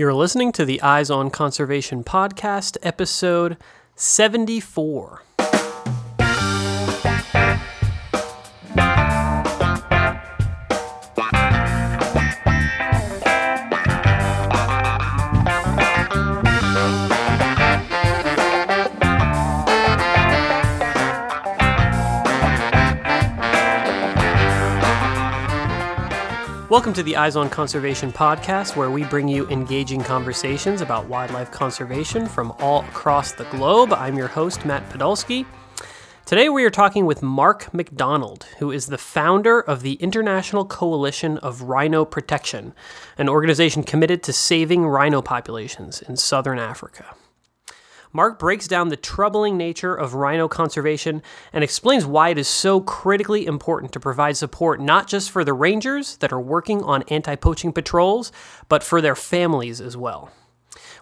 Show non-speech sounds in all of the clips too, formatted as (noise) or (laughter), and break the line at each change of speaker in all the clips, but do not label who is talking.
You're listening to the Eyes on Conservation podcast, episode 74. Welcome to the Eyes on Conservation podcast, where we bring you engaging conversations about wildlife conservation from all across the globe. I'm your host, Matt Podolsky. Today we are talking with Marc McDonald, who is the founder of the International Coalition of Rhino Protection, an organization committed to saving rhino populations in southern Africa. Marc breaks down the troubling nature of rhino conservation and explains why it is so critically important to provide support not just for the rangers that are working on anti poaching patrols, but for their families as well.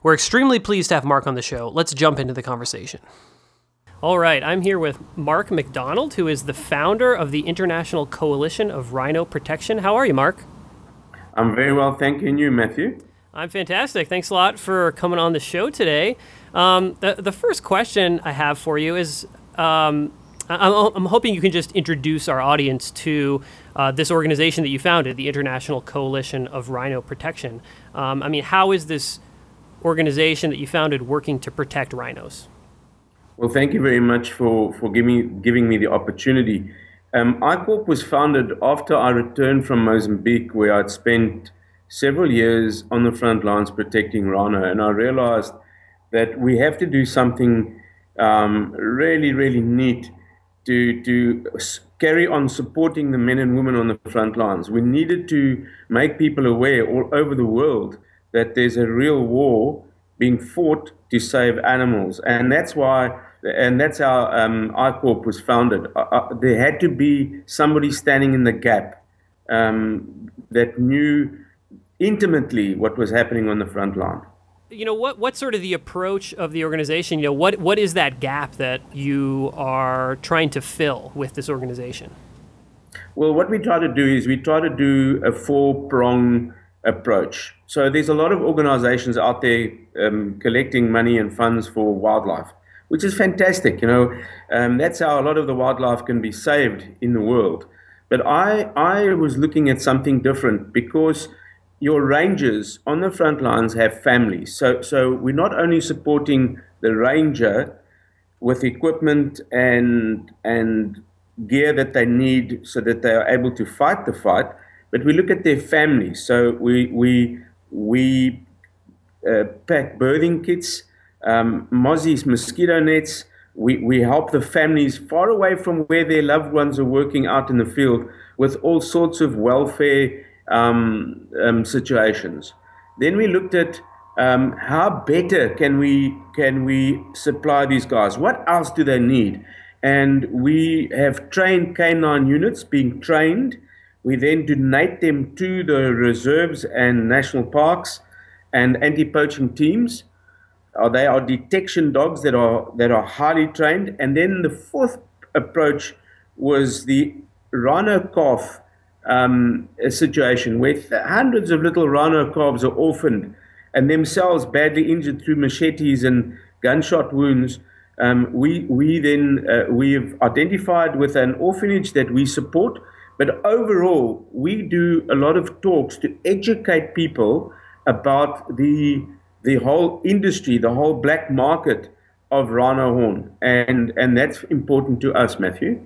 We're extremely pleased to have Marc on the show. Let's jump into the conversation. All right, I'm here with Marc McDonald, who is the founder of the International Coalition of Rhino Protection. How are you, Marc?
I'm very well, thank you. And you, Matthew?
I'm fantastic. Thanks a lot for coming on the show today. Um, the, the first question I have for you is um, I'm, I'm, hoping you can just introduce our audience to uh, this organization that you founded, the International Coalition of Rhino Protection. Um, I mean, how is this organization that you founded working to protect rhinos?
Well, thank you very much for, for giving, giving me the opportunity. Um, ICORP was founded after I returned from Mozambique, where I'd spent several years on the front lines protecting rhino, and I realized that we have to do something um, really, really neat to, to carry on supporting the men and women on the front lines. We needed to make people aware all over the world that there's a real war being fought to save animals. And that's why, and that's how um, ICORP was founded. Uh, uh, there had to be somebody standing in the gap um, that knew intimately what was happening on the front line
you know what what's sort of the approach of the organization you know what what is that gap that you are trying to fill with this organization?
Well what we try to do is we try to do a four prong approach. So there's a lot of organizations out there um, collecting money and funds for wildlife which is fantastic you know. Um, that's how a lot of the wildlife can be saved in the world. But i i was looking at something different because your rangers on the front lines have families. So, so we're not only supporting the ranger with equipment and and gear that they need so that they are able to fight the fight, but we look at their families. So we we we uh, pack birthing kits, um, mozzies, mosquito nets. We, we help the families far away from where their loved ones are working out in the field with all sorts of welfare um, um, situations. Then we looked at um, how better can we can we supply these guys? What else do they need? And we have trained canine units being trained. We then donate them to the reserves and national parks and anti-poaching teams. Uh, they are detection dogs that are that are highly trained. And then the fourth approach was the rhino cough um, a situation where hundreds of little rhino calves are orphaned and themselves badly injured through machetes and gunshot wounds. Um, we we then uh, we've identified with an orphanage that we support, but overall we do a lot of talks to educate people about the the whole industry, the whole black market of rhino horn, and and that's important to us, Matthew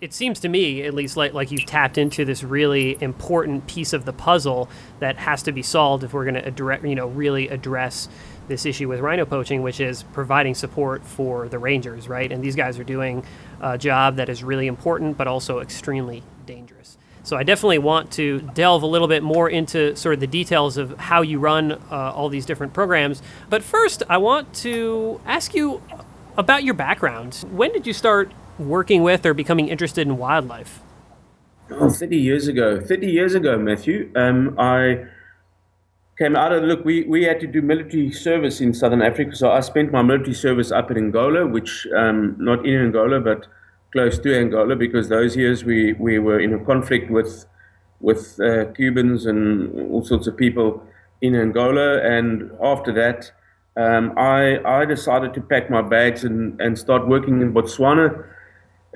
it seems to me, at least, like like you've tapped into this really important piece of the puzzle that has to be solved if we're going to address, you know, really address this issue with rhino poaching, which is providing support for the rangers, right? And these guys are doing a job that is really important, but also extremely dangerous. So I definitely want to delve a little bit more into sort of the details of how you run uh, all these different programs. But first, I want to ask you about your background. When did you start working with or becoming interested in wildlife?
Oh, 30 years ago. 30 years ago, Matthew, um, I came out of, look, we, we had to do military service in Southern Africa. So I spent my military service up in Angola, which, um, not in Angola, but close to Angola, because those years we, we were in a conflict with, with uh, Cubans and all sorts of people in Angola, and after that, um, I I decided to pack my bags and, and start working in Botswana.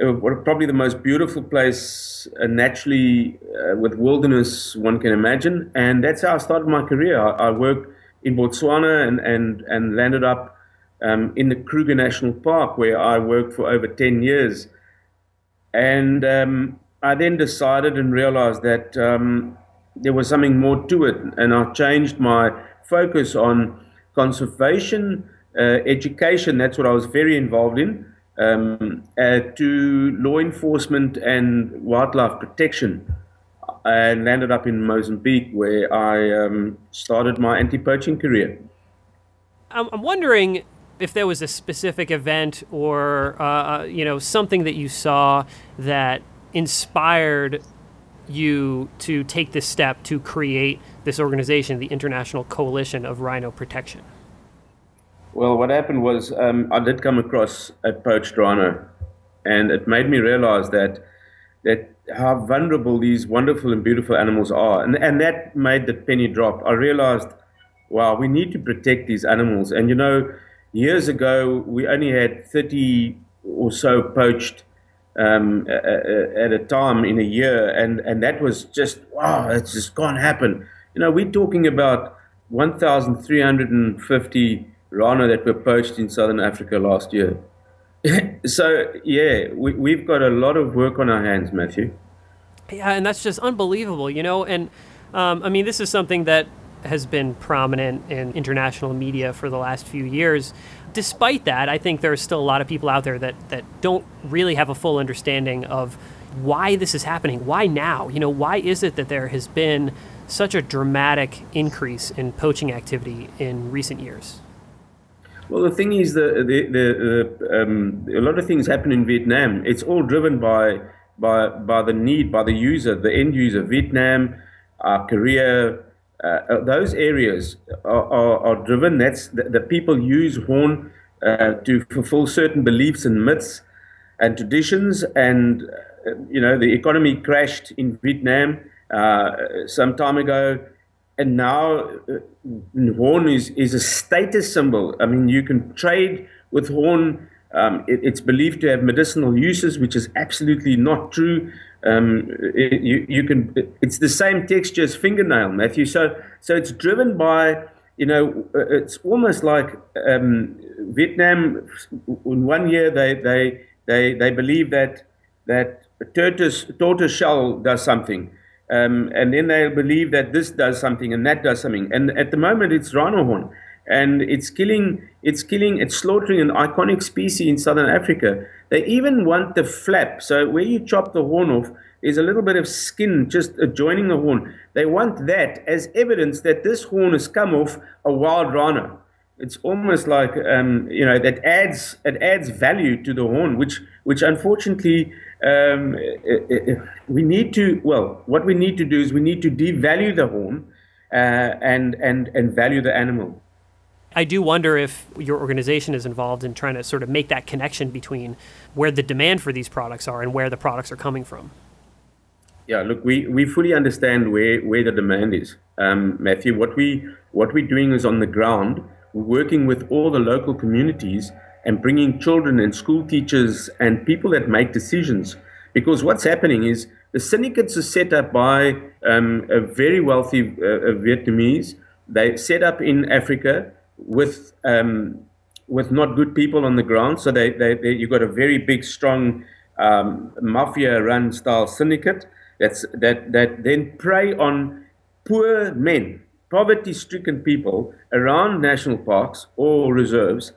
Uh, probably the most beautiful place uh, naturally uh, with wilderness one can imagine, and that's how I started my career. I, I worked in Botswana and and and landed up um, in the Kruger National Park where I worked for over ten years, and um, I then decided and realized that um, there was something more to it, and I changed my focus on conservation, uh, education. That's what I was very involved in. Um, uh, to law enforcement and wildlife protection, and landed up in Mozambique, where I um, started my anti-poaching career.
I'm wondering if there was a specific event or uh, uh, you know something that you saw that inspired you to take this step to create this organization, the International Coalition of Rhino Protection?
Well, what happened was um, I did come across a poached rhino, and it made me realize that that how vulnerable these wonderful and beautiful animals are, and and that made the penny drop. I realized, wow, we need to protect these animals. And you know, years ago we only had thirty or so poached um, at a time in a year, and, and that was just wow, it just can't happen. You know, we're talking about 1,350 rhino that were poached in southern Africa last year. (laughs) so yeah, we, we've got a lot of work on our hands, Matthew.
Yeah, and that's just unbelievable, you know. And um, I mean, this is something that has been prominent in international media for the last few years despite that, I think there's still a lot of people out there that, that don't really have a full understanding of why this is happening. Why now? You know, why is it that there has been such a dramatic increase in poaching activity in recent years?
Well, the thing is, the, the, the, um, a lot of things happen in Vietnam. It's all driven by by by the need, by the user, the end user. Vietnam, uh, Korea, uh, uh, those areas are, are, are, driven. That's the, the people use horn uh, to fulfill certain beliefs and myths and traditions. And uh, you know, the economy crashed in Vietnam uh, some time ago, and now uh, horn is is a status symbol. I mean, you can trade with horn. Um, it, it's believed to have medicinal uses, which is absolutely not true. Um, it, you, you can. It's the same texture as fingernail, Matthew. So so it's driven by you know uh, it's almost like um, Vietnam. In one year, they they they they believe that that tortoise tortoise shell does something. Um, and then they believe that this does something and that does something. And at the moment, it's rhino horn, and it's killing, it's killing, it's slaughtering an iconic species in southern Africa. They even want the flap. So where you chop the horn off, is a little bit of skin just adjoining the horn. They want that as evidence that this horn has come off a wild rhino. It's almost like um, you know that adds it adds value to the horn, which which unfortunately um, we need to. Well, what we need to do is we need to devalue the horn uh, and and and value the animal.
I do wonder if your organization is involved in trying to sort of make that connection between where the demand for these products are and where the products are coming from.
Yeah, look, we, we fully understand where, where the demand is, um, Matthew. What we what we're doing is on the ground, we're working with all the local communities and bringing children and school teachers and people that make decisions. Because what's happening is the syndicates are set up by um, a very wealthy uh, Vietnamese. They set up in Africa with um, with not good people on the ground. So they, they, they you've got a very big, strong um, mafia-run style syndicate that's, that that then prey on poor men, poverty-stricken people around national parks or reserves.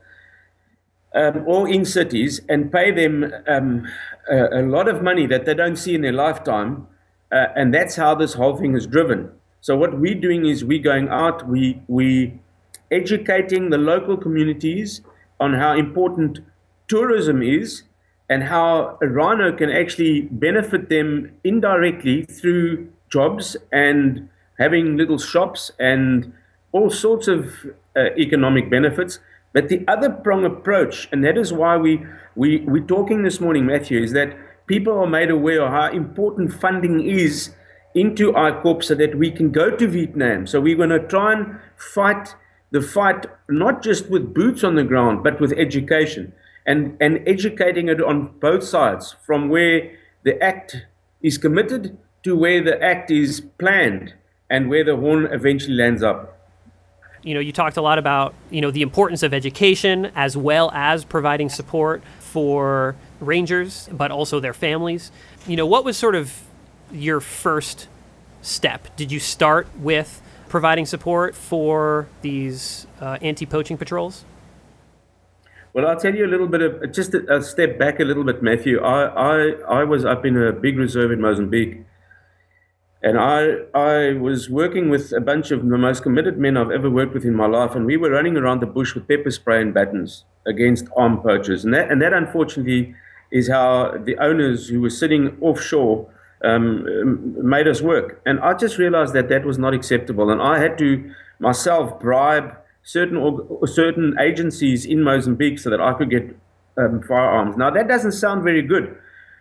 Um, or in cities and pay them um, a, a, lot of money that they don't see in their lifetime. Uh, and that's how this whole thing is driven. So what we're doing is we're going out, we we educating the local communities on how important tourism is and how rhino can actually benefit them indirectly through jobs and having little shops and all sorts of uh, economic benefits. But the other prong approach, and that is why we, we, we're talking this morning, Matthew, is that people are made aware of how important funding is into ICORP so that we can go to Vietnam. So we're going to try and fight the fight not just with boots on the ground, but with education and, and educating it on both sides from where the act is committed to where the act is planned and where the horn eventually lands up.
You know, you talked a lot about, you know, the importance of education as well as providing support for rangers, but also their families. You know, what was sort of your first step? Did you start with providing support for these uh, anti-poaching patrols?
Well, I'll tell you a little bit of just a, a, step back a little bit, Matthew. I, I, I was up in a big reserve in Mozambique, and I, I was working with a bunch of the most committed men I've ever worked with in my life, and we were running around the bush with pepper spray and batons against armed poachers, and that, and that unfortunately is how the owners who were sitting offshore um, made us work. And I just realized that that was not acceptable. And I had to myself bribe certain certain agencies in Mozambique so that I could get um, firearms. Now that doesn't sound very good,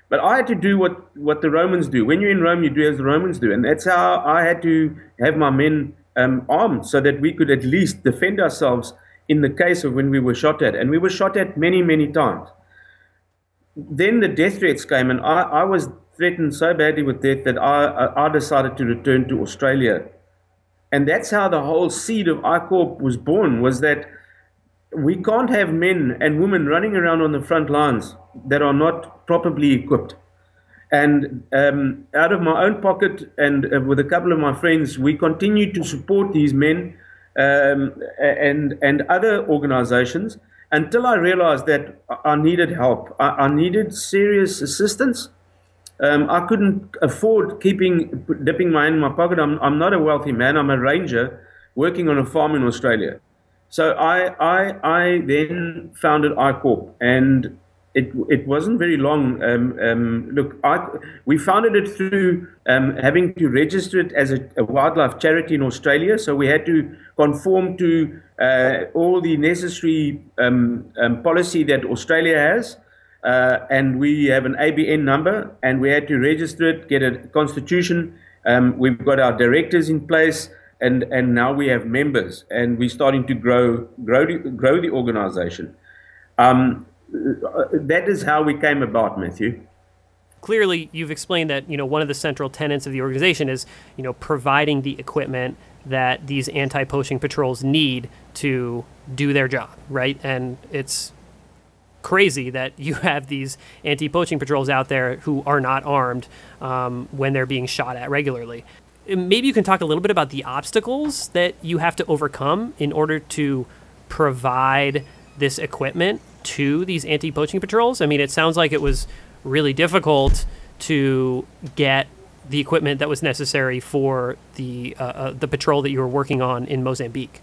but I had to do what what the Romans do. When you're in Rome, you do as the Romans do, and that's how I had to have my men um, armed so that we could at least defend ourselves in the case of when we were shot at, and we were shot at many many times. Then the death threats came, and I, I was threatened so badly with death that I, I decided to return to Australia. And that's how the whole seed of ICORP was born, was that we can't have men and women running around on the front lines that are not properly equipped. And um, out of my own pocket and uh, with a couple of my friends, we continue to support these men um, and, and other organizations until I realized that I needed help. I, I needed serious assistance um, I couldn't afford keeping dipping my hand in my pocket. I'm, I'm not a wealthy man. I'm a ranger working on a farm in Australia. So I, I, I then founded ICORP, and it, it wasn't very long. Um, um, look, I, we founded it through um, having to register it as a, a, wildlife charity in Australia. So we had to conform to uh, all the necessary um, um, policy that Australia has. Uh, and we have an ABN number, and we had to register it, get a constitution. Um, we've got our directors in place, and, and now we have members, and we're starting to grow grow grow the organization. Um, that is how we came about, Matthew.
Clearly, you've explained that you know one of the central tenets of the organization is you know providing the equipment that these anti-poaching patrols need to do their job, right? And it's crazy that you (laughs) have these anti-poaching patrols out there who are not armed um, when they're being shot at regularly. Maybe you can talk a little bit about the obstacles that you have to overcome in order to provide this equipment to these anti-poaching patrols. I mean, it sounds like it was really difficult to get the equipment that was necessary for the uh, uh, the patrol that you were working on in Mozambique.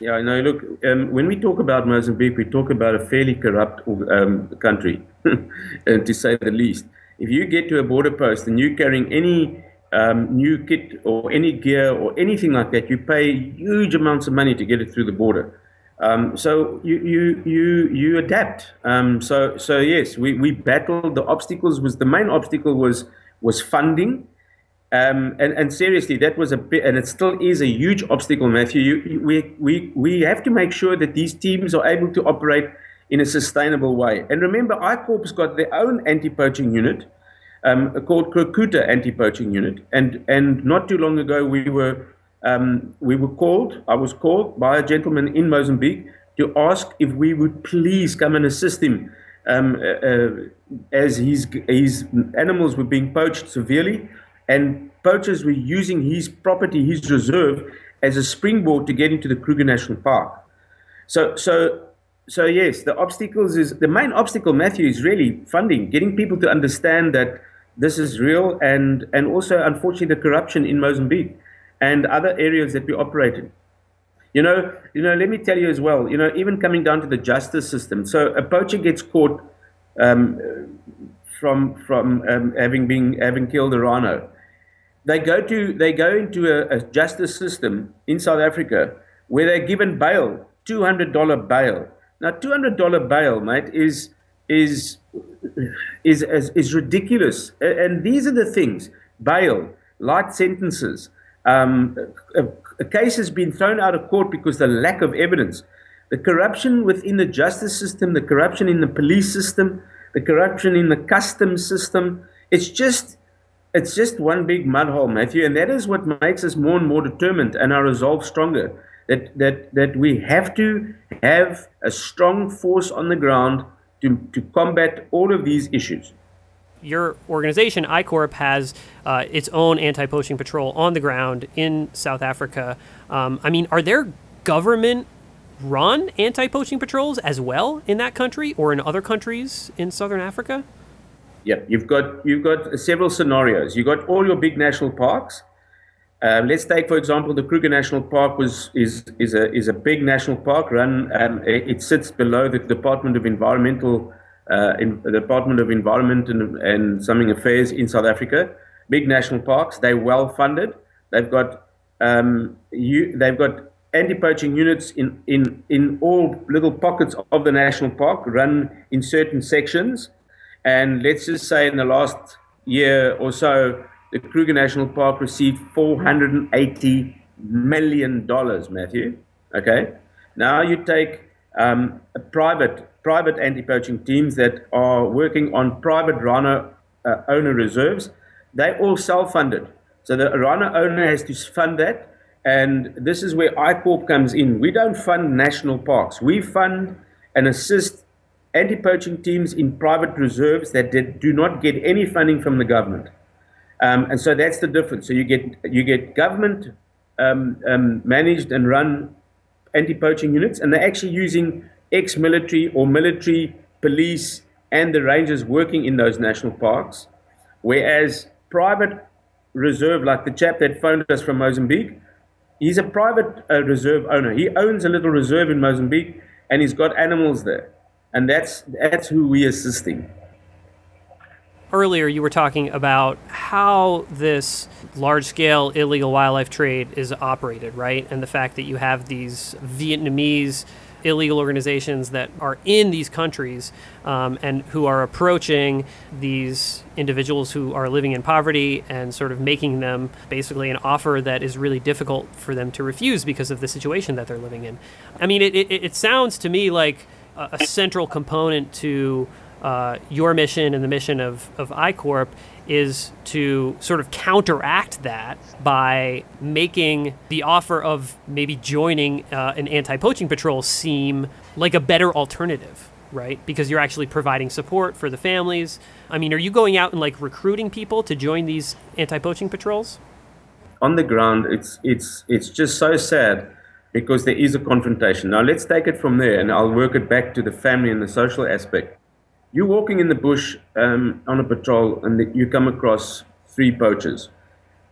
Yeah, no, look, um, when we talk about Mozambique, we talk about a fairly corrupt um, country, (laughs) to say the least. If you get to a border post and you're carrying any um, new kit or any gear or anything like that, you pay huge amounts of money to get it through the border. Um, so you you you you adapt. Um, so so yes, we, we battled. The obstacles was the main obstacle was was funding. Um, and, and seriously, that was a bit, and it still is a huge obstacle, Matthew. You, we, we, we have to make sure that these teams are able to operate in a sustainable way. And remember, ICORP's got their own anti-poaching unit um, called Krokuta Anti-Poaching Unit. And, and not too long ago, we were, um, we were called, I was called by a gentleman in Mozambique to ask if we would please come and assist him um, uh, uh as his, his animals were being poached severely and poachers were using his property, his reserve, as a springboard to get into the Kruger National Park. So, so, so yes, the obstacles is the main obstacle, Matthew, is really funding, getting people to understand that this is real, and and also, unfortunately, the corruption in Mozambique and other areas that we operate in. You know, you know. Let me tell you as well. You know, even coming down to the justice system. So a poacher gets caught um, from from um, having been having killed a rhino they go to they go into a, a justice system in South Africa where they're given bail, two hundred dollar bail. Now, two hundred dollar bail, mate, is is is is, is ridiculous. And these are the things: bail, light sentences. Um, a, a case has been thrown out of court because the lack of evidence. The corruption within the justice system, the corruption in the police system, the corruption in the customs system, it's just it's just one big mud hole, Matthew, and that is what makes us more and more determined and our resolve stronger. That that that we have to have a strong force on the ground to, to combat all of these issues
your organization, ICORP, has uh, its own anti-poaching patrol on the ground in South Africa. Um, I mean, are there government-run anti-poaching patrols as well in that country or in other countries in Southern Africa?
Yeah, you've got you've got several scenarios. You've got all your big national parks. Uh, let's take, for example, the Kruger National Park was is is a is a big national park. Run um, it sits below the Department of Environmental uh, in the Department of Environment and, and Something Affairs in South Africa. Big national parks. They're well funded. They've got um, you, they've got anti-poaching units in, in, in all little pockets of the national park, run in certain sections. And let's just say in the last year or so, the Kruger National Park received 480 million dollars, Matthew. Okay. Now you take um, a private private anti-poaching teams that are working on private rhino uh, owner reserves. They all self-funded. So the rhino owner has to fund that. And this is where ICORP comes in. We don't fund national parks. We fund and assist anti-poaching teams in private reserves that did, do not get any funding from the government. Um, and so that's the difference. So you get you get government um, um, managed and run anti-poaching units, and they're actually using ex-military or military police and the rangers working in those national parks, whereas private reserve, like the chap that phoned us from Mozambique, he's a private uh, reserve owner. He owns a little reserve in Mozambique, and he's got animals there, and that's that's who we're assisting.
Earlier, you were talking about how this large scale illegal wildlife trade is operated, right? And the fact that you have these Vietnamese illegal organizations that are in these countries um, and who are approaching these individuals who are living in poverty and sort of making them basically an offer that is really difficult for them to refuse because of the situation that they're living in. I mean, it, it, it sounds to me like a, a central component to uh, your mission and the mission of, of ICORP is to sort of counteract that by making the offer of maybe joining uh, an anti poaching patrol seem like a better alternative, right? Because you're actually providing support for the families. I mean, are you going out and like recruiting people to join these anti poaching patrols?
On the ground, it's, it's, it's just so sad because there is a confrontation. Now, let's take it from there and I'll work it back to the family and the social aspect you're walking in the bush um, on a patrol and you come across three poachers.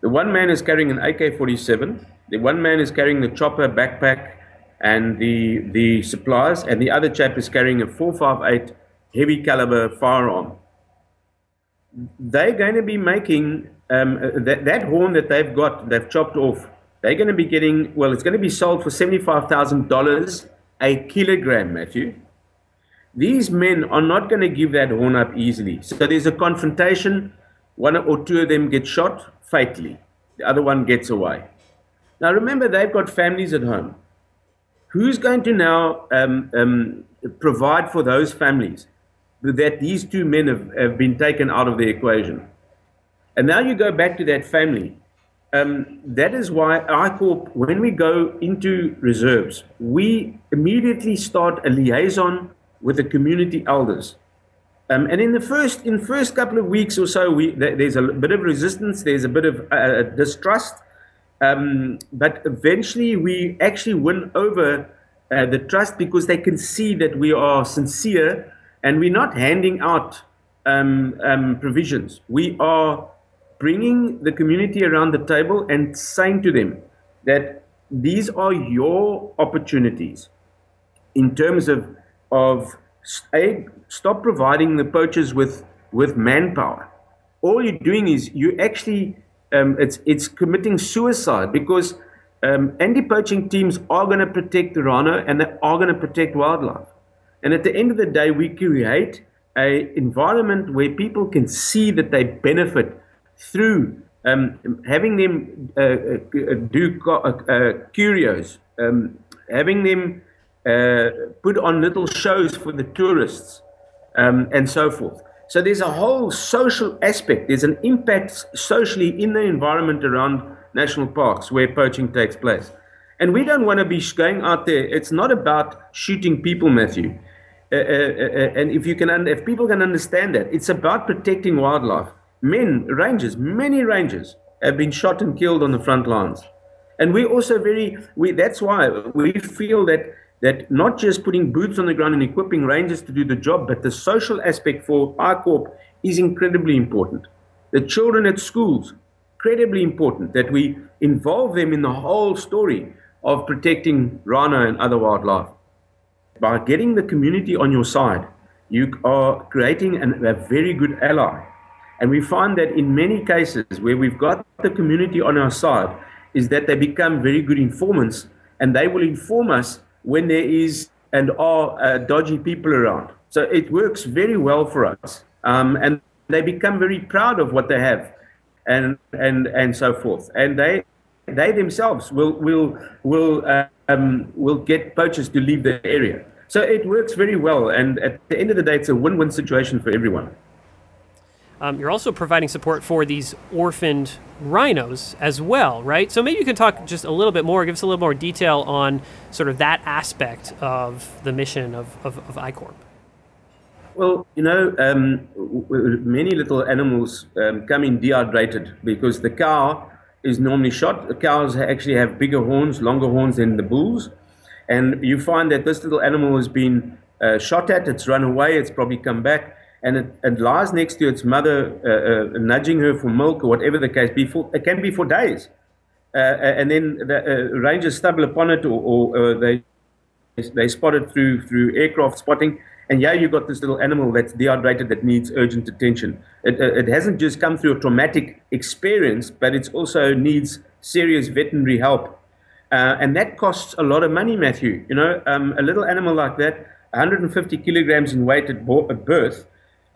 The one man is carrying an AK 47, the one man is carrying the chopper backpack and the, the supplies, and the other chap is carrying a 458 heavy caliber firearm. They're going to be making um, that, that horn that they've got, they've chopped off, they're going to be getting, well, it's going to be sold for $75,000 a kilogram, Matthew. These men are not going to give that horn up easily. So there's a confrontation. One or two of them get shot fatally. The other one gets away. Now remember, they've got families at home. Who's going to now um, um, provide for those families that these two men have, have been taken out of the equation? And now you go back to that family. Um, that is why ICORP, when we go into reserves, we immediately start a liaison with the community elders. Um, and in the first in first couple of weeks or so, we there's a bit of resistance, there's a bit of uh, distrust, um, but eventually we actually win over uh, the trust because they can see that we are sincere and we're not handing out um, um provisions. We are bringing the community around the table and saying to them that these are your opportunities in terms of of a, stop providing the poachers with, with manpower. All you're doing is you actually um, it's it's committing suicide because um, anti-poaching teams are going to protect the rhino and they are going to protect wildlife. And at the end of the day, we create a environment where people can see that they benefit through um, having them uh, uh do uh, curios, um, having them uh, put on little shows for the tourists, um, and so forth. So there's a whole social aspect. There's an impact socially in the environment around national parks where poaching takes place. And we don't want to be going out there. It's not about shooting people, Matthew. Uh, uh, uh, and if you can, if people can understand that, it's about protecting wildlife. Men, rangers, many rangers have been shot and killed on the front lines, and we also very. We that's why we feel that that not just putting boots on the ground and equipping rangers to do the job, but the social aspect for ICORP is incredibly important. The children at schools, incredibly important that we involve them in the whole story of protecting rhino and other wildlife. By getting the community on your side, you are creating an, a very good ally. And we find that in many cases where we've got the community on our side, is that they become very good informants and they will inform us when there is and are uh, dodgy people around. So it works very well for us. Um, and they become very proud of what they have and, and, and so forth. And they, they themselves will, will, will, um, will get poachers to leave the area. So it works very well. And at the end of the day, it's a win win situation for everyone.
Um, you're also providing support for these orphaned rhinos as well, right? So maybe you can talk just a little bit more, give us a little more detail on sort of that aspect of the mission of, of, of ICORP.
Well, you know, um, many little animals um, come in dehydrated because the cow is normally shot. The cows actually have bigger horns, longer horns than the bulls. And you find that this little animal has been uh, shot at, it's run away, it's probably come back and it, it lies next to its mother, uh, uh, nudging her for milk or whatever the case be. For, it can be for days. Uh, uh and then the uh, rangers stumble upon it or, or uh, they, they spot it through, through aircraft spotting. And yeah, you've got this little animal that's dehydrated that needs urgent attention. It, it hasn't just come through a traumatic experience, but it also needs serious veterinary help. and that costs a lot of money, Matthew. You know, um, a little animal like that, 150 kilograms in weight at, at birth,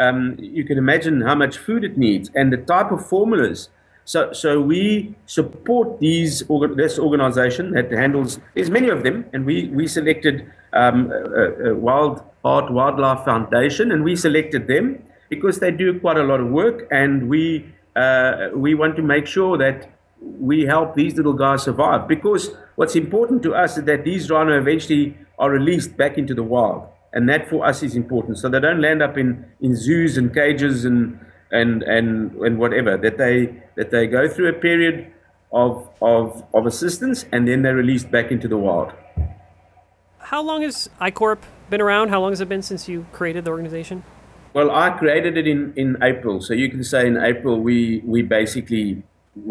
um, you can imagine how much food it needs and the type of formulas. So, so we support these this organization that handles. There's many of them, and we we selected um, a, a Wild Heart Wildlife Foundation, and we selected them because they do quite a lot of work, and we uh, we want to make sure that we help these little guys survive. Because what's important to us is that these rhino eventually are released back into the wild and that for us is important. So they don't land up in, in zoos and cages and and and and whatever. That they that they go through a period of of of assistance and then they're released back into the wild.
How long has ICORP been around? How long has it been since you created the organization?
Well, I created it in, in April. So you can say in April we we basically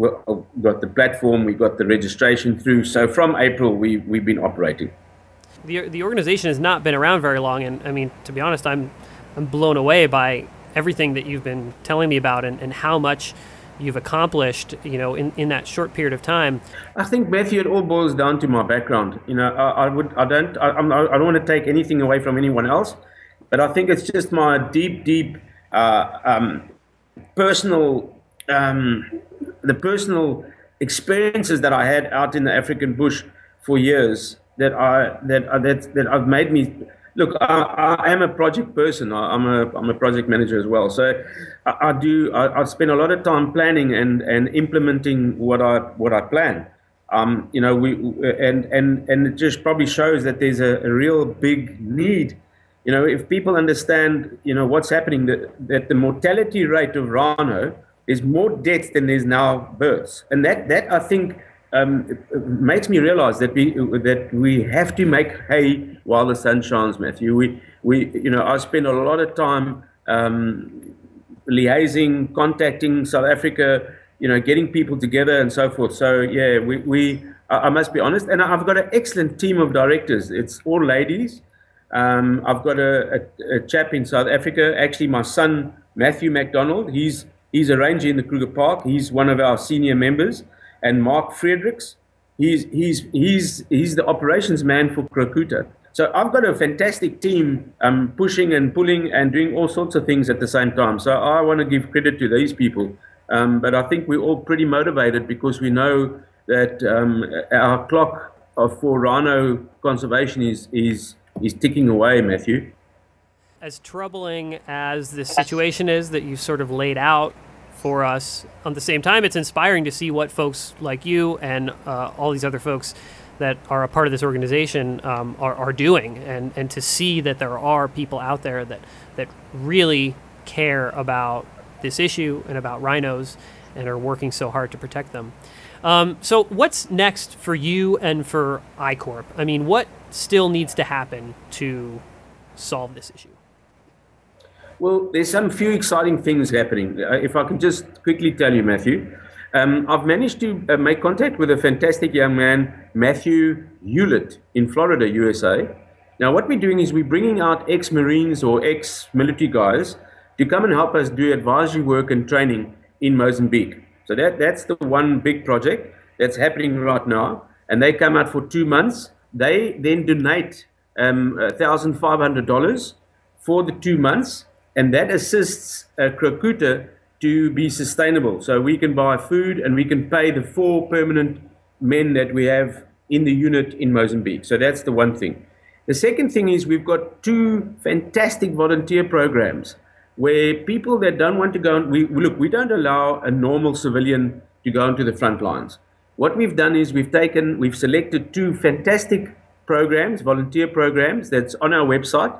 uh, got the platform, we got the registration through. So from April we we've been operating
the the organization has not been around very long, and I mean, to be honest, I'm I'm blown away by everything that you've been telling me about and, and how much you've accomplished, you know, in, in that short period of time.
I think Matthew, it all boils down to my background. You know, I, I would, I don't, I, I'm, I don't want to take anything away from anyone else, but I think it's just my deep, deep, uh, um, personal, um, the personal experiences that I had out in the African bush for years that I that uh, that that I've made me look. I, I am a project person. I, am a I'm a project manager as well. So I, I do. I, I, spend a lot of time planning and and implementing what I what I plan. Um, you know, we and and and it just probably shows that there's a, a real big need. You know, if people understand, you know, what's happening, that, that the mortality rate of rhino is more deaths than there's now births, and that that I think um, makes me realize that we that we have to make hay while the sun shines, Matthew. We we you know I spend a lot of time um, liaising, contacting South Africa, you know, getting people together and so forth. So yeah, we we I must be honest, and I've got an excellent team of directors. It's all ladies. Um, I've got a, a, a, chap in South Africa. Actually, my son Matthew McDonald. He's he's a ranger in the Kruger Park. He's one of our senior members and Mark Fredericks. He's, he's, he's, he's the operations man for Krakouta. So I've got a fantastic team um, pushing and pulling and doing all sorts of things at the same time. So I want to give credit to these people Um, but I think we're all pretty motivated because we know that um, our clock for rhino conservation is, is, is ticking away, Matthew.
As troubling as the situation is that you sort of laid out for us, on the same time, it's inspiring to see what folks like you and uh, all these other folks that are a part of this organization um, are, are doing, and, and to see that there are people out there that, that really care about this issue and about rhinos and are working so hard to protect them. Um, so, what's next for you and for ICORP? I mean, what still needs to happen to solve this issue?
Well, there's some few exciting things happening. Uh, if I can just quickly tell you, Matthew, um, I've managed to uh, make contact with a fantastic young man, Matthew Hewlett, in Florida, USA. Now, what we're doing is we're bringing out ex Marines or ex military guys to come and help us do advisory work and training in Mozambique. So, that, that's the one big project that's happening right now. And they come out for two months. They then donate um, $1,500 for the two months, and that assists uh, Krakouta to be sustainable. So we can buy food and we can pay the four permanent men that we have in the unit in Mozambique. So that's the one thing. The second thing is we've got two fantastic volunteer programs where people that don't want to go, we look, we don't allow a normal civilian to go into the front lines. What we've done is we've taken, we've selected two fantastic programs, volunteer programs that's on our website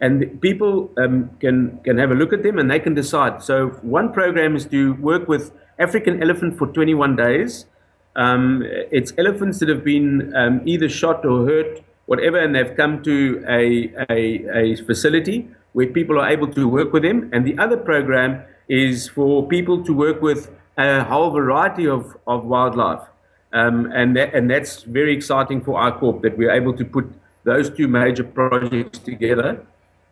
and people um, can can have a look at them and they can decide. So one program is to work with African elephant for 21 days. Um, it's elephants that have been um, either shot or hurt, whatever, and they've come to a, a, a facility where people are able to work with them. And the other program is for people to work with a whole variety of, of wildlife. Um, and, that, and that's very exciting for our corp that we're able to put those two major projects together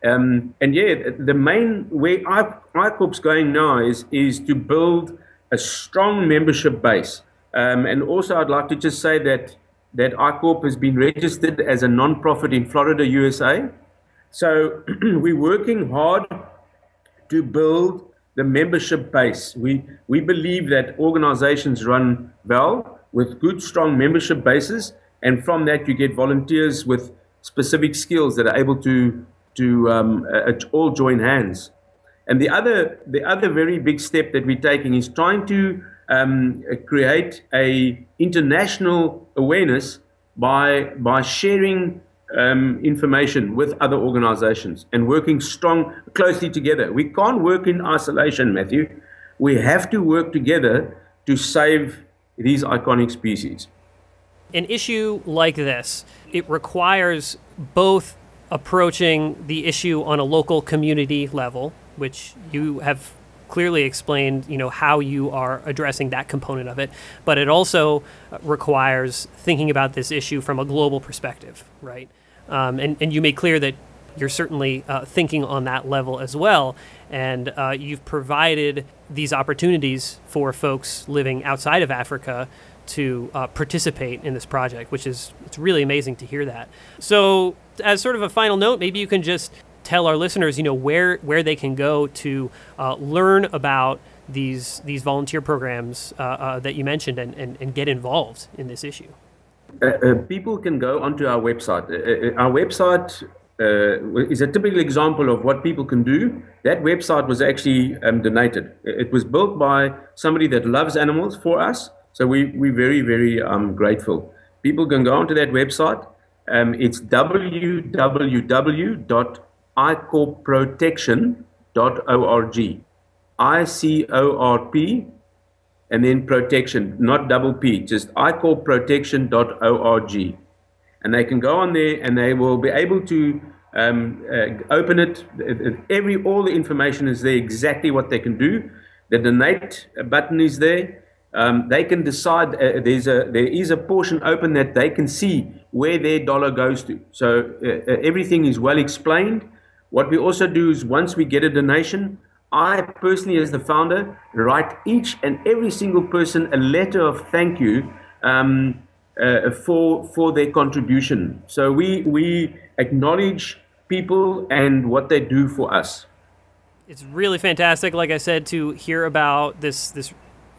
um, and yeah, the main way ICORP's going now is, is to build a strong membership base. Um, and also, I'd like to just say that, that ICORP has been registered as a non-profit in Florida, USA. So (clears throat) we're working hard to build the membership base. We, we believe that organizations run well with good, strong membership bases. And from that, you get volunteers with specific skills that are able to to um, uh, all join hands. And the other, the other very big step that we're taking is trying to um, create a international awareness by by sharing um, information with other organizations and working strong closely together. We can't work in isolation, Matthew. We have to work together to save these iconic species.
An issue like this, it requires both approaching the issue on a local community level, which you have clearly explained, you know, how you are addressing that component of it, but it also requires thinking about this issue from a global perspective, right? Um, and, and you made clear that you're certainly uh, thinking on that level as well. And uh, you've provided these opportunities for folks living outside of Africa to uh, participate in this project, which is it's really amazing to hear that. So, as sort of a final note, maybe you can just tell our listeners, you know, where where they can go to uh, learn about these these volunteer programs uh, uh that you mentioned and, and, and, get involved in this issue.
Uh, people can go onto our website. our website uh, is a typical example of what people can do. That website was actually um, donated. It was built by somebody that loves animals for us. So we, we're very, very um, grateful. People can go onto that website. Um, it's www.icorpprotection.org. I C O R P and then protection, not double P, just icorpprotection.org. And they can go on there and they will be able to um, uh, open it. Every all the information is there, exactly what they can do. The donate button is there um, they can decide uh, there's a there is a portion open that they can see where their dollar goes to. So uh, uh, everything is well explained. What we also do is once we get a donation, I personally, as the founder, write each and every single person a letter of thank you um, uh, for for their contribution. So we we acknowledge people and what they do for us.
It's really fantastic, like I said, to hear about this this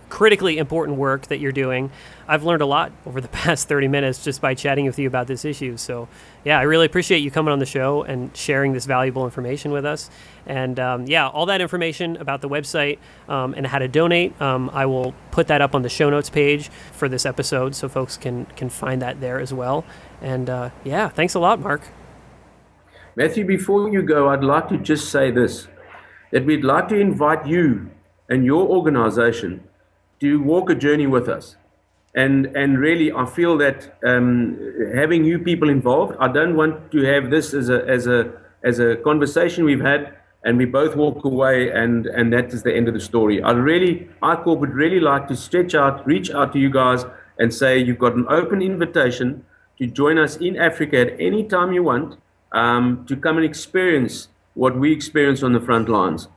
critically important work that you're doing. I've learned a lot over the (laughs) past 30 minutes just by chatting with you about this issue. So, yeah, I really appreciate you coming on the show and sharing this valuable information with us. And um, yeah, all that information about the website um, and how to donate, um, I will put that up on the show notes page for this episode so folks can, can find that there as well. And uh, yeah, thanks a lot, Marc.
Matthew, before you go, I'd like to just say this that we'd like to invite you and your organization to walk a journey with us. And, and really, I feel that um, having you people involved, I don't want to have this as a, as a, as a conversation we've had and we both walk away and, and that is the end of the story. I really, ICORP would really like to stretch out, reach out to you guys and say you've got an open invitation to join us in Africa at any time you want um, to come and experience what we experience on the front lines.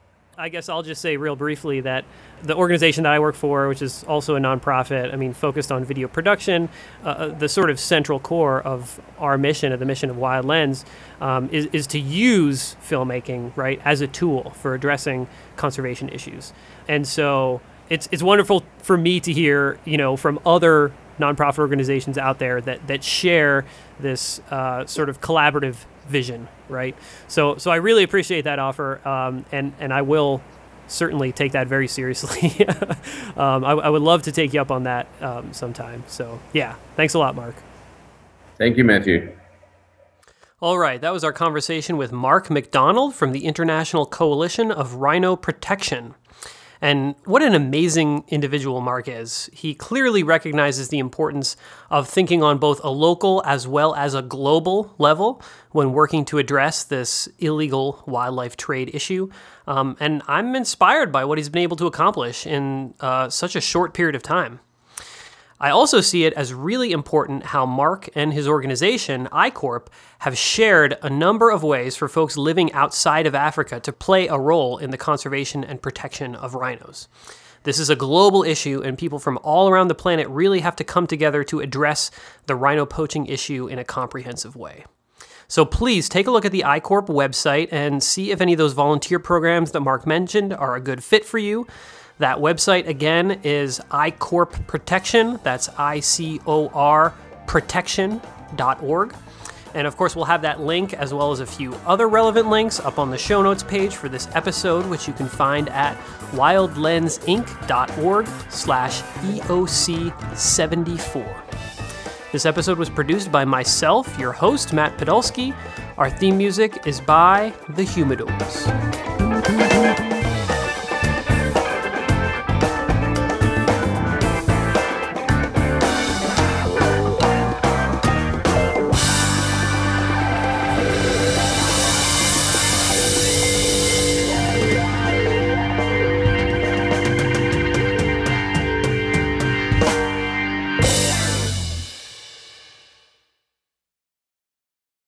I guess I'll just say real briefly that the organization that I work for, which is also a nonprofit, I mean, focused on video production, uh, uh the sort of central core of our mission, of the mission of Wild Lens, um, is, is to use filmmaking, right, as a tool for addressing conservation issues. And so it's, it's wonderful for me to hear, you know, from other nonprofit organizations out there that, that share this uh, sort of collaborative vision, right? So, so I really appreciate that offer, um, and and I will certainly take that very seriously. (laughs) um, I, I, would love to take you up on that um, sometime. So, yeah, thanks a lot, Marc.
Thank you, Matthew.
All right, that was our conversation with Marc McDonald from the International Coalition of Rhino Protection. And what an amazing individual Marc is. He clearly recognizes the importance of thinking on both a local as well as a global level when working to address this illegal wildlife trade issue. Um, and I'm inspired by what he's been able to accomplish in uh, such a short period of time. I also see it as really important how Marc and his organization, ICORP, have shared a number of ways for folks living outside of Africa to play a role in the conservation and protection of rhinos. This is a global issue, and people from all around the planet really have to come together to address the rhino poaching issue in a comprehensive way. So please take a look at the ICORP website and see if any of those volunteer programs that Marc mentioned are a good fit for you. That website again is iCorp Protection. That's I C O R protection.org. And of course, we'll have that link as well as a few other relevant links up on the show notes page for this episode, which you can find at wildlensinc.org slash EOC74. This episode was produced by myself, your host, Matt Podolsky. Our theme music is by The Humidors.